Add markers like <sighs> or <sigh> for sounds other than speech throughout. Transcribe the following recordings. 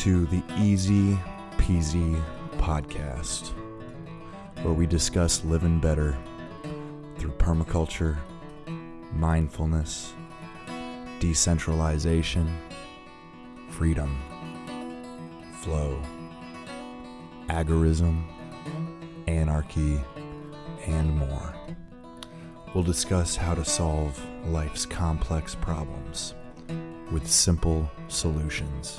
to the Easy Peasy podcast, where we discuss living better through permaculture, mindfulness, decentralization, freedom, flow, agorism, anarchy, and more. We'll discuss how to solve life's complex problems with simple solutions.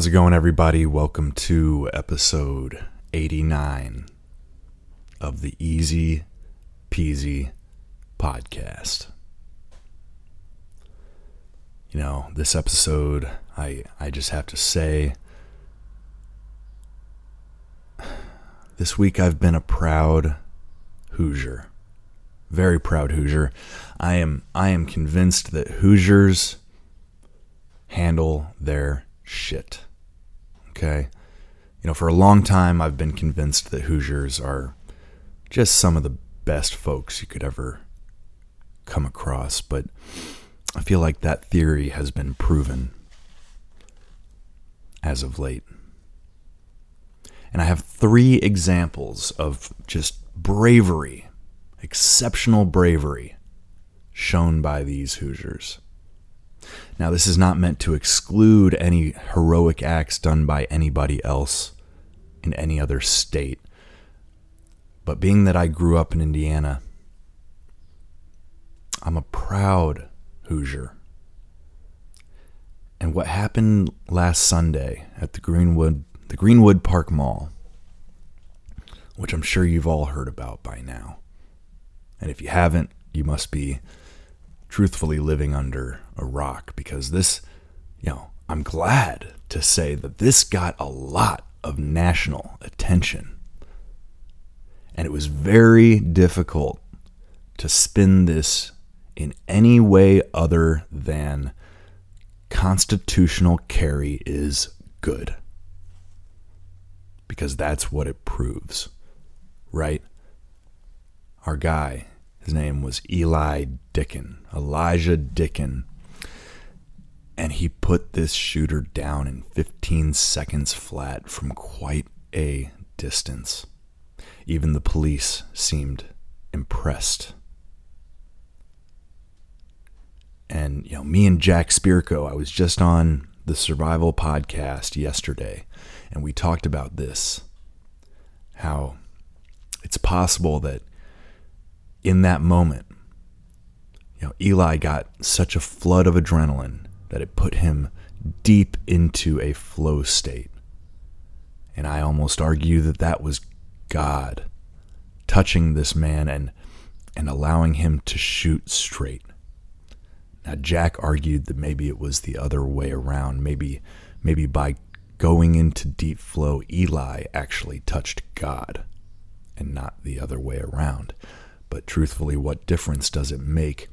How's it going, everybody? Welcome to episode 89 of the Easy Peasy podcast. You know, this episode, I, I just have to say, this week I've been a proud Hoosier. Very proud Hoosier. I am I am convinced that Hoosiers handle their shit. Okay? You know, for a long time, I've been convinced that Hoosiers are just some of the best folks you could ever come across, but I feel like that theory has been proven as of late. And I have three examples of just bravery, exceptional bravery, shown by these Hoosiers. Now, this is not meant to exclude any heroic acts done by anybody else in any other state. But being that I grew up in Indiana, I'm a proud Hoosier. And what happened last Sunday at the Greenwood the Greenwood Park Mall, which I'm sure you've all heard about by now. And if you haven't, you must be truthfully living under a rock because this, you know, I'm glad to say that this got a lot of national attention. And it was very difficult to spin this in any way other than constitutional carry is good. Because that's what it proves, right? Our guy, his name was Eli Dicken, Elijah Dicken. And he put this shooter down in 15 seconds flat from quite a distance. Even the police seemed impressed. And, you know, me and Jack Spirko, I was just on the Survival podcast yesterday, and we talked about this how it's possible that in that moment, you know, Eli got such a flood of adrenaline that it put him deep into a flow state. And I almost argue that that was God touching this man and and allowing him to shoot straight. Now Jack argued that maybe it was the other way around. Maybe maybe by going into deep flow Eli actually touched God and not the other way around. But truthfully, what difference does it make?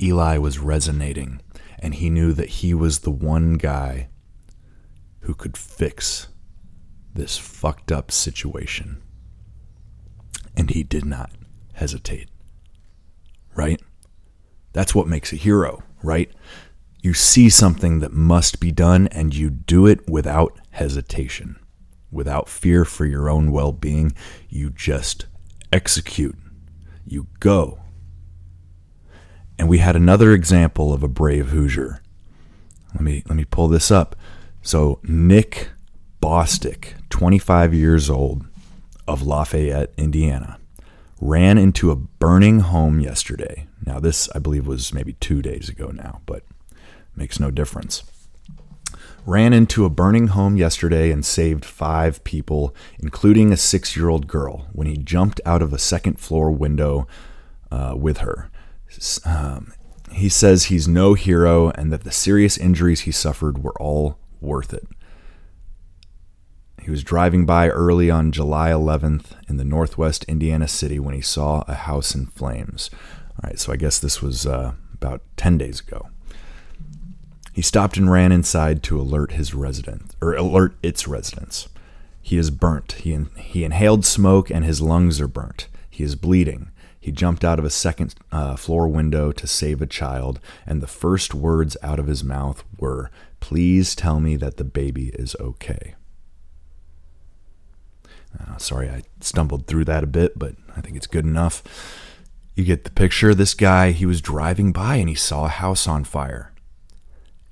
Eli was resonating, and he knew that he was the one guy who could fix this fucked up situation. And he did not hesitate. Right? That's what makes a hero, right? You see something that must be done and you do it without hesitation, without fear for your own well being. You just execute you go. And we had another example of a brave Hoosier. Let me let me pull this up. So Nick Bostic, 25 years old, of Lafayette, Indiana, ran into a burning home yesterday. Now this I believe was maybe 2 days ago now, but makes no difference. Ran into a burning home yesterday and saved five people, including a six year old girl, when he jumped out of a second floor window uh, with her. Um, he says he's no hero and that the serious injuries he suffered were all worth it. He was driving by early on July 11th in the northwest Indiana city when he saw a house in flames. All right, so I guess this was uh, about 10 days ago. He stopped and ran inside to alert his resident or alert its residents. He is burnt. He, in, he inhaled smoke and his lungs are burnt. He is bleeding. He jumped out of a second uh, floor window to save a child, and the first words out of his mouth were, Please tell me that the baby is okay. Uh, sorry, I stumbled through that a bit, but I think it's good enough. You get the picture. This guy, he was driving by and he saw a house on fire.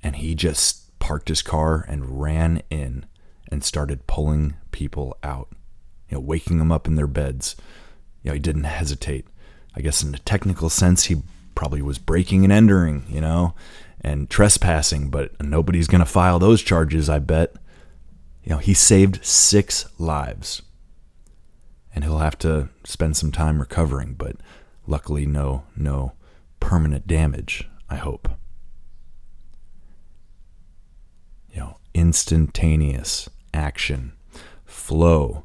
And he just parked his car and ran in and started pulling people out, you know, waking them up in their beds. You know, he didn't hesitate. I guess in a technical sense, he probably was breaking and entering, you know, and trespassing, but nobody's going to file those charges, I bet. You know, he saved six lives. And he'll have to spend some time recovering, but luckily no no permanent damage, I hope. You know, instantaneous action, flow,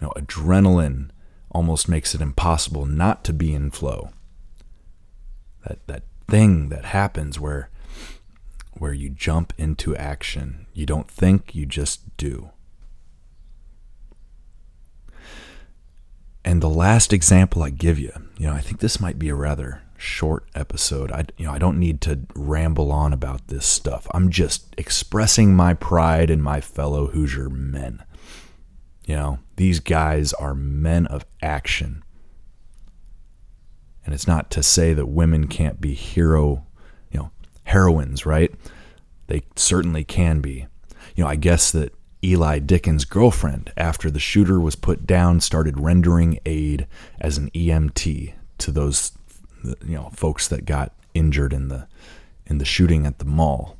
you know, adrenaline almost makes it impossible not to be in flow. That that thing that happens where where you jump into action. You don't think, you just do. And the last example I give you, you know, I think this might be a rather short episode. I you know, I don't need to ramble on about this stuff. I'm just expressing my pride in my fellow Hoosier men. You know, these guys are men of action. And it's not to say that women can't be hero, you know, heroines, right? They certainly can be. You know, I guess that Eli Dickens' girlfriend, after the shooter was put down, started rendering aid as an EMT to those you know folks that got injured in the in the shooting at the mall.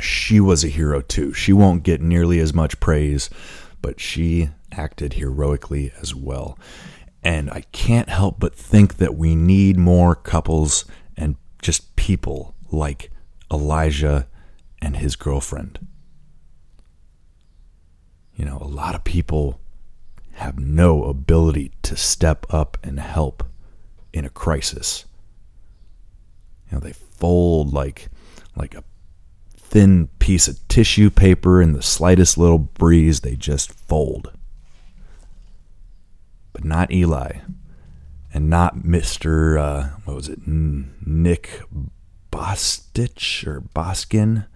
She was a hero too. She won't get nearly as much praise, but she acted heroically as well. And I can't help but think that we need more couples and just people like Elijah and his girlfriend. You know, a lot of people have no ability to step up and help in a crisis. You know, they fold like like a thin piece of tissue paper in the slightest little breeze, they just fold. But not Eli, and not Mister. Uh, what was it? Nick Bostich or Boskin.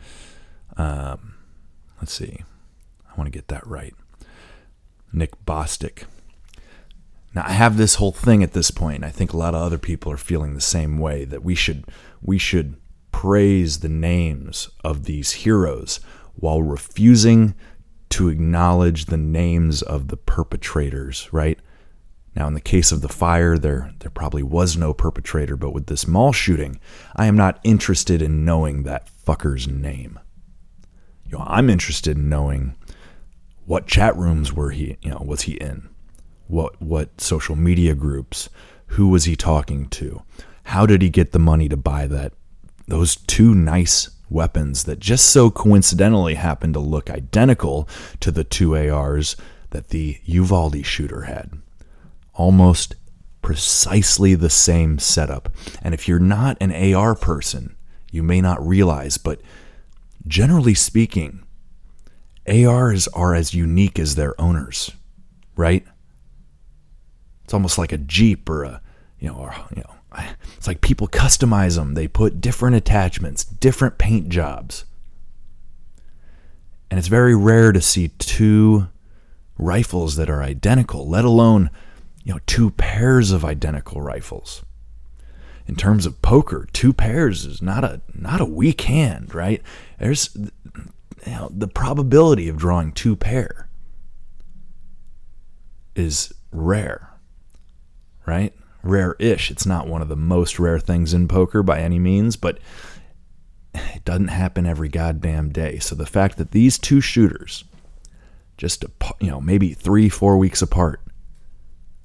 Um, let's see. I want to get that right. Nick Bostic. Now I have this whole thing at this point. I think a lot of other people are feeling the same way that we should we should praise the names of these heroes while refusing to acknowledge the names of the perpetrators, right? Now in the case of the fire there there probably was no perpetrator, but with this mall shooting, I am not interested in knowing that fucker's name. You know, I'm interested in knowing what chat rooms were he, you know, was he in? what what social media groups, who was he talking to? How did he get the money to buy that those two nice weapons that just so coincidentally happened to look identical to the two ARs that the Uvalde shooter had? Almost precisely the same setup. And if you're not an AR person, you may not realize, but generally speaking, ARs are as unique as their owners, right? It's almost like a Jeep or a, you know, or, you know, it's like people customize them. They put different attachments, different paint jobs. And it's very rare to see two rifles that are identical, let alone, you know, two pairs of identical rifles. In terms of poker, two pairs is not a not a weak hand, right? There's you know, the probability of drawing two pair is rare right? Rare ish. It's not one of the most rare things in poker by any means, but it doesn't happen every goddamn day. So the fact that these two shooters, just you know, maybe three, four weeks apart,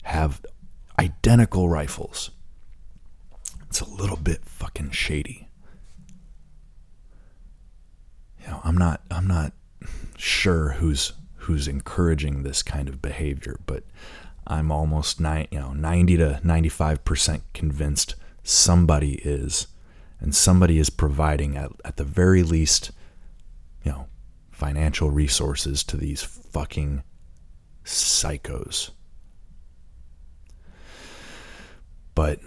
have identical rifles, it's a little bit fucking shady. You know, I'm not I'm not sure who's who's encouraging this kind of behavior, but I'm almost you know, 90 to 95% convinced somebody is and somebody is providing at, at the very least, you know, financial resources to these fucking psychos. But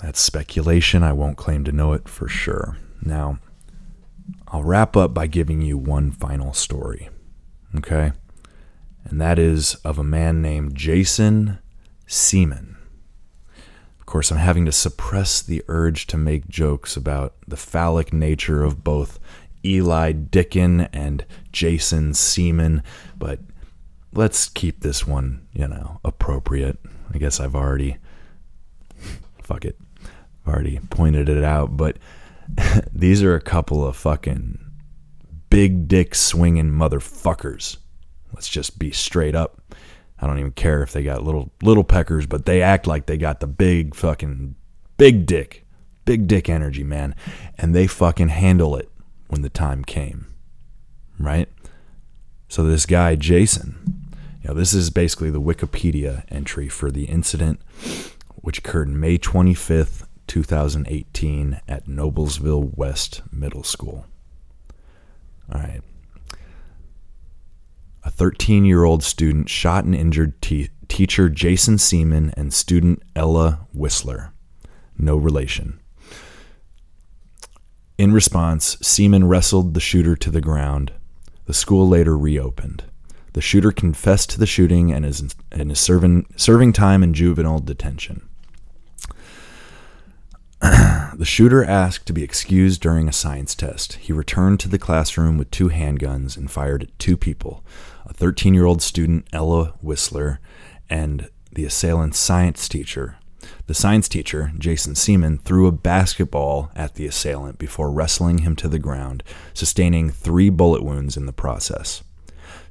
that's speculation. I won't claim to know it for sure. Now, I'll wrap up by giving you one final story. Okay? And that is of a man named Jason Seaman. Of course, I'm having to suppress the urge to make jokes about the phallic nature of both Eli Dicken and Jason Seaman, but let's keep this one, you know, appropriate. I guess I've already, fuck it, I've already pointed it out, but <laughs> these are a couple of fucking big dick swinging motherfuckers. Let's just be straight up. I don't even care if they got little little peckers, but they act like they got the big fucking big dick, big dick energy, man, and they fucking handle it when the time came. Right? So this guy Jason, you know, this is basically the Wikipedia entry for the incident which occurred May 25th, 2018 at Noblesville West Middle School. All right. A 13 year old student shot and injured te- teacher Jason Seaman and student Ella Whistler. No relation. In response, Seaman wrestled the shooter to the ground. The school later reopened. The shooter confessed to the shooting and is, and is serving, serving time in juvenile detention. <clears throat> the shooter asked to be excused during a science test. He returned to the classroom with two handguns and fired at two people a 13 year old student, Ella Whistler, and the assailant's science teacher, the science teacher, Jason Seaman, threw a basketball at the assailant before wrestling him to the ground, sustaining three bullet wounds in the process.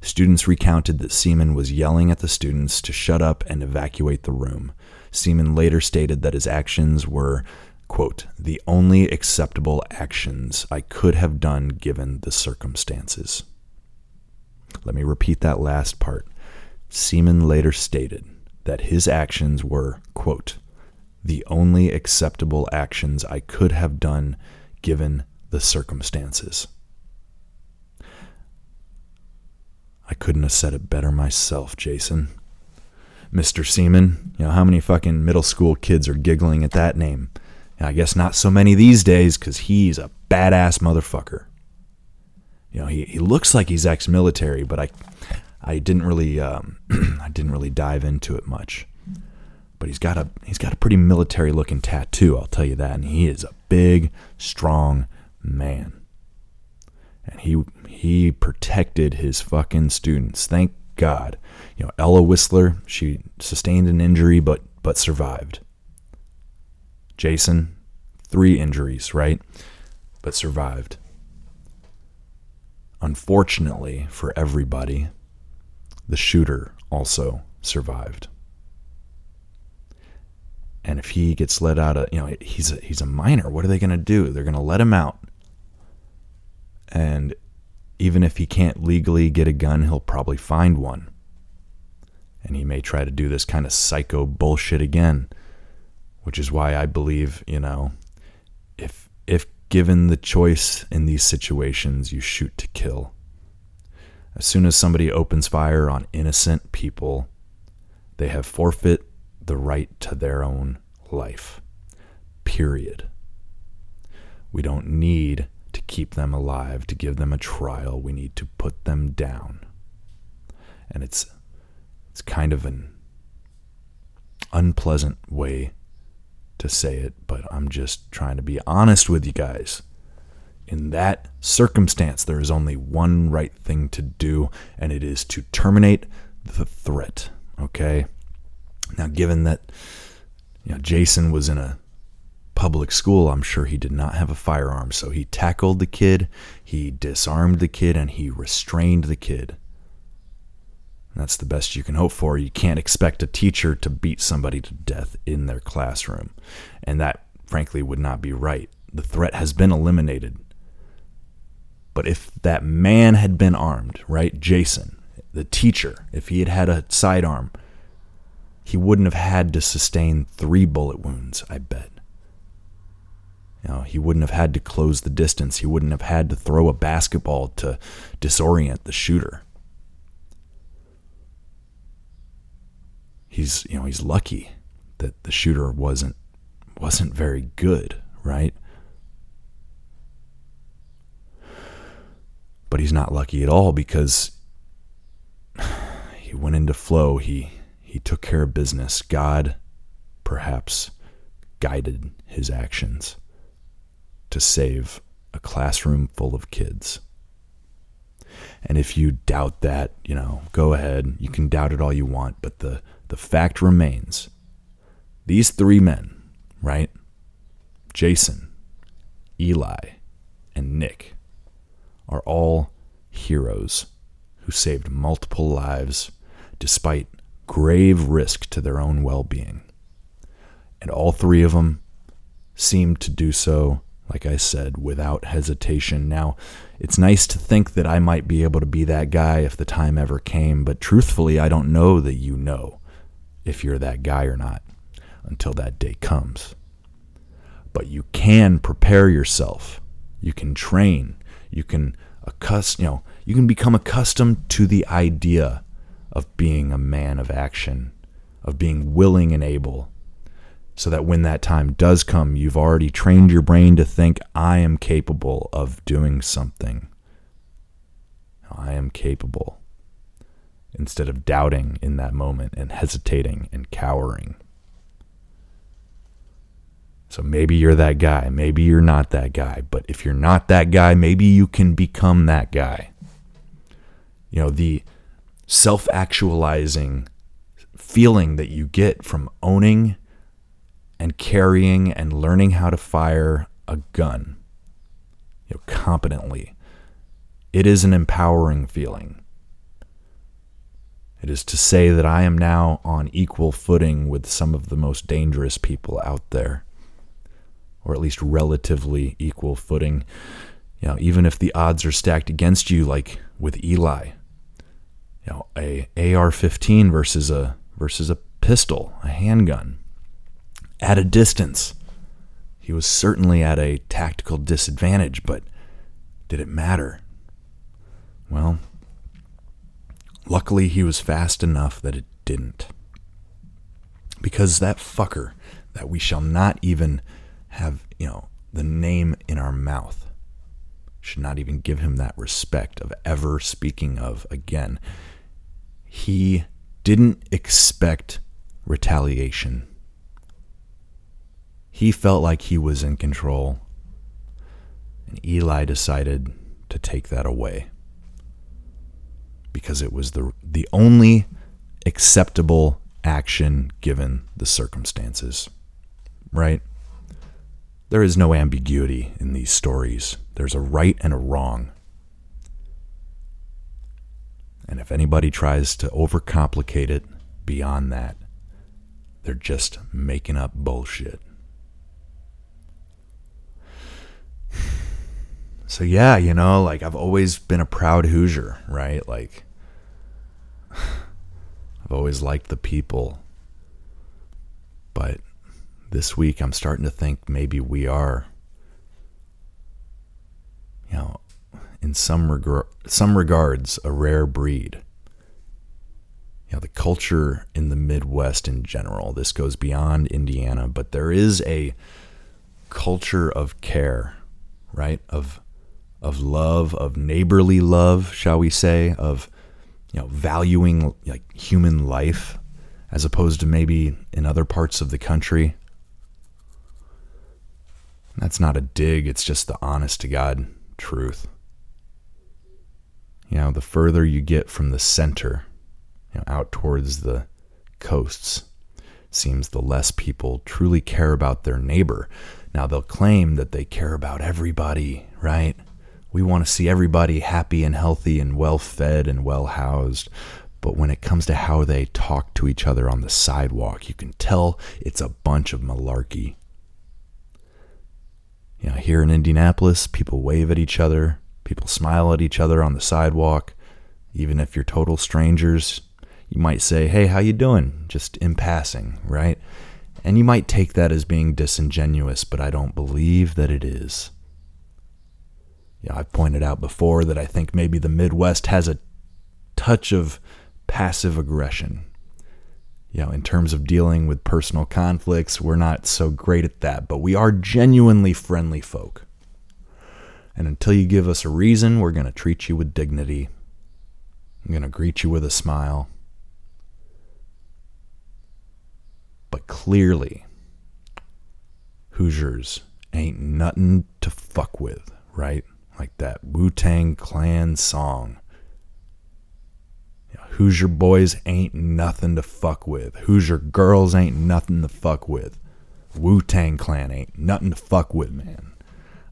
Students recounted that Seaman was yelling at the students to shut up and evacuate the room. Seaman later stated that his actions were, quote, the only acceptable actions I could have done given the circumstances. Let me repeat that last part. Seaman later stated that his actions were, quote, the only acceptable actions I could have done given the circumstances. I couldn't have said it better myself, Jason. Mr. Seaman, you know, how many fucking middle school kids are giggling at that name? I guess not so many these days because he's a badass motherfucker. You know, he, he looks like he's ex-military, but I I didn't really um, <clears throat> I didn't really dive into it much but he's got a he's got a pretty military looking tattoo, I'll tell you that, and he is a big, strong man. And he he protected his fucking students. Thank God. You know, Ella Whistler, she sustained an injury but but survived. Jason, three injuries, right? But survived. Unfortunately for everybody, the shooter also survived. And if he gets let out of, you know, he's a, he's a minor. What are they going to do? They're going to let him out. And even if he can't legally get a gun, he'll probably find one. And he may try to do this kind of psycho bullshit again, which is why I believe, you know, if if given the choice in these situations, you shoot to kill. As soon as somebody opens fire on innocent people, they have forfeit the right to their own life. Period. We don't need to keep them alive, to give them a trial. We need to put them down. And it's it's kind of an unpleasant way to say it, but I'm just trying to be honest with you guys. In that circumstance, there is only one right thing to do, and it is to terminate the threat. Okay? Now, given that you know, Jason was in a public school, I'm sure he did not have a firearm. So he tackled the kid, he disarmed the kid, and he restrained the kid. That's the best you can hope for. You can't expect a teacher to beat somebody to death in their classroom. And that frankly would not be right. The threat has been eliminated. But if that man had been armed, right, Jason, the teacher, if he had had a sidearm, he wouldn't have had to sustain three bullet wounds, I bet. You know, he wouldn't have had to close the distance. He wouldn't have had to throw a basketball to disorient the shooter. He's, you know, he's lucky that the shooter wasn't wasn't very good, right? But he's not lucky at all because he went into flow. He he took care of business. God perhaps guided his actions to save a classroom full of kids. And if you doubt that, you know, go ahead. You can doubt it all you want, but the the fact remains these three men, right? Jason, Eli, and Nick are all heroes who saved multiple lives despite grave risk to their own well being. And all three of them seemed to do so, like I said, without hesitation. Now, it's nice to think that I might be able to be that guy if the time ever came, but truthfully, I don't know that you know if you're that guy or not until that day comes. But you can prepare yourself. You can train. You can accustom, you know, you can become accustomed to the idea of being a man of action, of being willing and able, so that when that time does come, you've already trained your brain to think, I am capable of doing something. I am capable. Instead of doubting in that moment and hesitating and cowering. So maybe you're that guy, maybe you're not that guy, but if you're not that guy, maybe you can become that guy. You know, the self actualizing feeling that you get from owning and carrying and learning how to fire a gun you know, competently. It is an empowering feeling. It is to say that I am now on equal footing with some of the most dangerous people out there or at least relatively equal footing. You know, even if the odds are stacked against you, like with Eli, you know, a AR-15 versus a versus a pistol, a handgun, at a distance. He was certainly at a tactical disadvantage, but did it matter? Well, luckily he was fast enough that it didn't. Because that fucker that we shall not even have, you know, the name in our mouth. Should not even give him that respect of ever speaking of again. He didn't expect retaliation. He felt like he was in control, and Eli decided to take that away because it was the the only acceptable action given the circumstances. Right? There is no ambiguity in these stories. There's a right and a wrong. And if anybody tries to overcomplicate it beyond that, they're just making up bullshit. So, yeah, you know, like I've always been a proud Hoosier, right? Like, <sighs> I've always liked the people. But this week I'm starting to think maybe we are, you know, in some some regards, a rare breed. You know, the culture in the Midwest in general. This goes beyond Indiana, but there is a culture of care, right? Of of love, of neighborly love, shall we say, of you know, valuing like human life as opposed to maybe in other parts of the country. That's not a dig, it's just the honest to God truth. You know, the further you get from the center, you know, out towards the coasts, seems the less people truly care about their neighbor. Now, they'll claim that they care about everybody, right? We want to see everybody happy and healthy and well fed and well housed. But when it comes to how they talk to each other on the sidewalk, you can tell it's a bunch of malarkey. You know, here in Indianapolis, people wave at each other, people smile at each other on the sidewalk. Even if you're total strangers, you might say, "Hey, how you doing?" just in passing, right? And you might take that as being disingenuous, but I don't believe that it is. Yeah, I've pointed out before that I think maybe the Midwest has a touch of passive aggression. You know, in terms of dealing with personal conflicts, we're not so great at that, but we are genuinely friendly folk. And until you give us a reason, we're going to treat you with dignity. I'm going to greet you with a smile. But clearly, Hoosiers ain't nothing to fuck with, right? Like that Wu Tang Clan song. Hoosier boys ain't nothing to fuck with. Hoosier girls ain't nothing to fuck with. Wu Tang Clan ain't nothing to fuck with, man.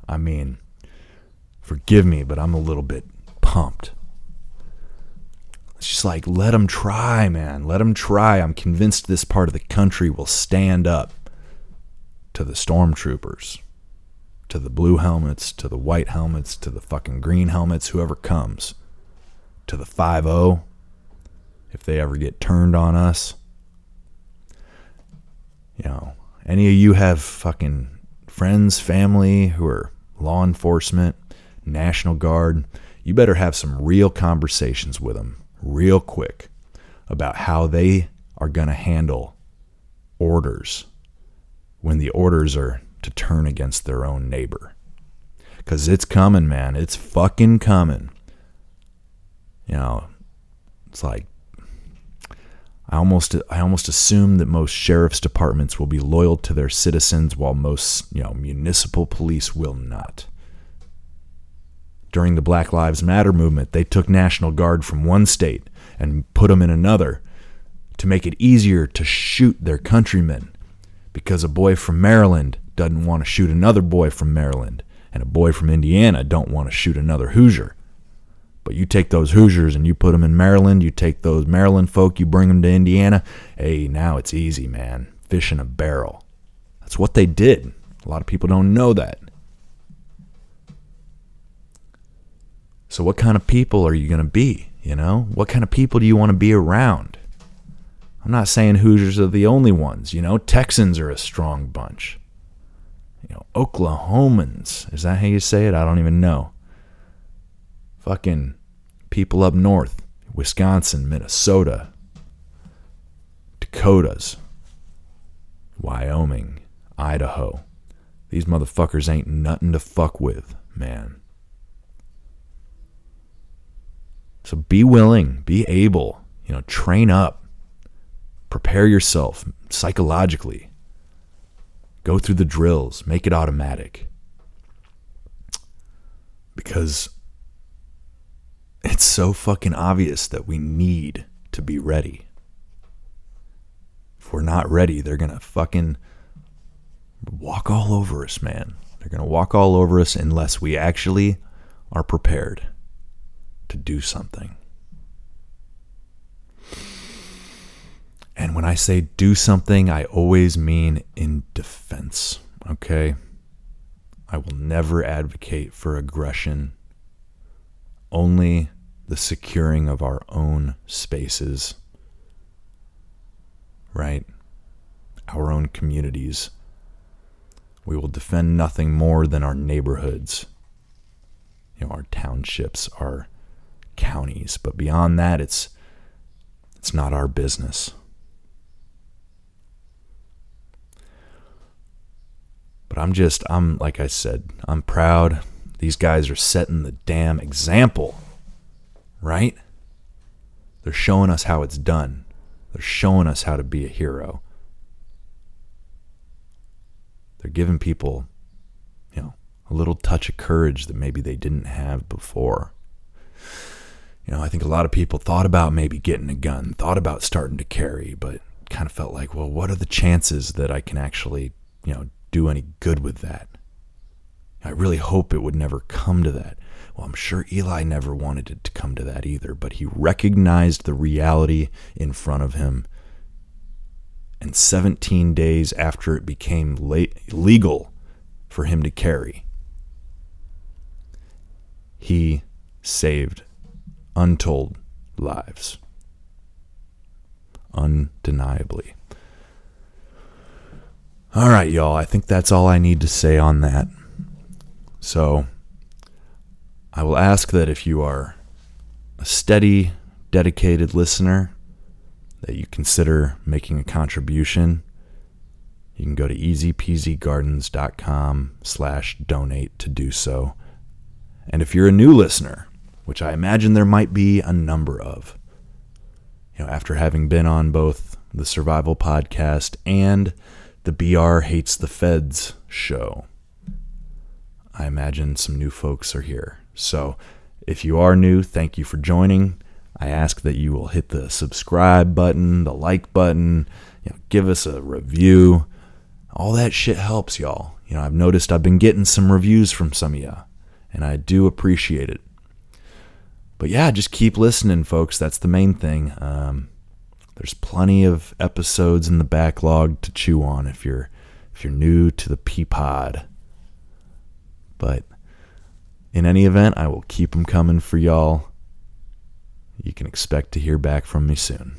I mean, forgive me, but I'm a little bit pumped. It's just like, let them try, man. Let them try. I'm convinced this part of the country will stand up to the stormtroopers, to the blue helmets, to the white helmets, to the fucking green helmets, whoever comes, to the 5 0 if they ever get turned on us. You know, any of you have fucking friends, family who are law enforcement, National Guard, you better have some real conversations with them real quick about how they are going to handle orders when the orders are to turn against their own neighbor. Because it's coming, man. It's fucking coming. You know, it's like I almost I almost assume that most sheriff's departments will be loyal to their citizens while most, you know, municipal police will not. During the Black Lives Matter movement, they took National Guard from one state and put them in another to make it easier to shoot their countrymen because a boy from Maryland doesn't want to shoot another boy from Maryland and a boy from Indiana don't want to shoot another Hoosier. But you take those Hoosiers and you put them in Maryland, you take those Maryland folk, you bring them to Indiana. Hey, now it's easy, man. Fish in a barrel. That's what they did. A lot of people don't know that. So, what kind of people are you going to be? You know, what kind of people do you want to be around? I'm not saying Hoosiers are the only ones. You know, Texans are a strong bunch. You know, Oklahomans. Is that how you say it? I don't even know fucking people up north, Wisconsin, Minnesota, Dakotas, Wyoming, Idaho. These motherfuckers ain't nothing to fuck with, man. So be willing, be able, you know, train up, prepare yourself psychologically, go through the drills, make it automatic. Because it's so fucking obvious that we need to be ready. If we're not ready, they're going to fucking walk all over us, man. They're going to walk all over us unless we actually are prepared to do something. And when I say do something, I always mean in defense, okay? I will never advocate for aggression only the securing of our own spaces, right? Our own communities. We will defend nothing more than our neighborhoods, you know, our townships, our counties. But beyond that, it's it's not our business. But I'm just, I'm, like I said, I'm proud these guys are setting the damn example, right? They're showing us how it's done. They're showing us how to be a hero. They're giving people, you know, a little touch of courage that maybe they didn't have before. You know, I think a lot of people thought about maybe getting a gun, thought about starting to carry, but kind of felt like, well, what are the chances that I can actually, you know, do any good with that? I really hope it would never come to that. Well, I'm sure Eli never wanted it to come to that either, but he recognized the reality in front of him. And 17 days after it became legal for him to carry, he saved untold lives. Undeniably. All right, y'all. I think that's all I need to say on that. So, I will ask that if you are a steady, dedicated listener, that you consider making a contribution. You can go to easypeasygardens.com slash donate to do so. And if you're a new listener, which I imagine there might be a number of, you know, after having been on both the Survival Podcast and the BR Hates the Feds show, I imagine some new folks are here. So if you are new, thank you for joining. I ask that you will hit the subscribe button, the like button, you know, give us a review. All that shit helps, y'all. You know, I've noticed I've been getting some reviews from some of you, and I do appreciate it. But yeah, just keep listening, folks. That's the main thing. Um, there's plenty of episodes in the backlog to chew on if you're if you're new to the Peapod. But in any event, I will keep them coming for y'all. You can expect to hear back from me soon.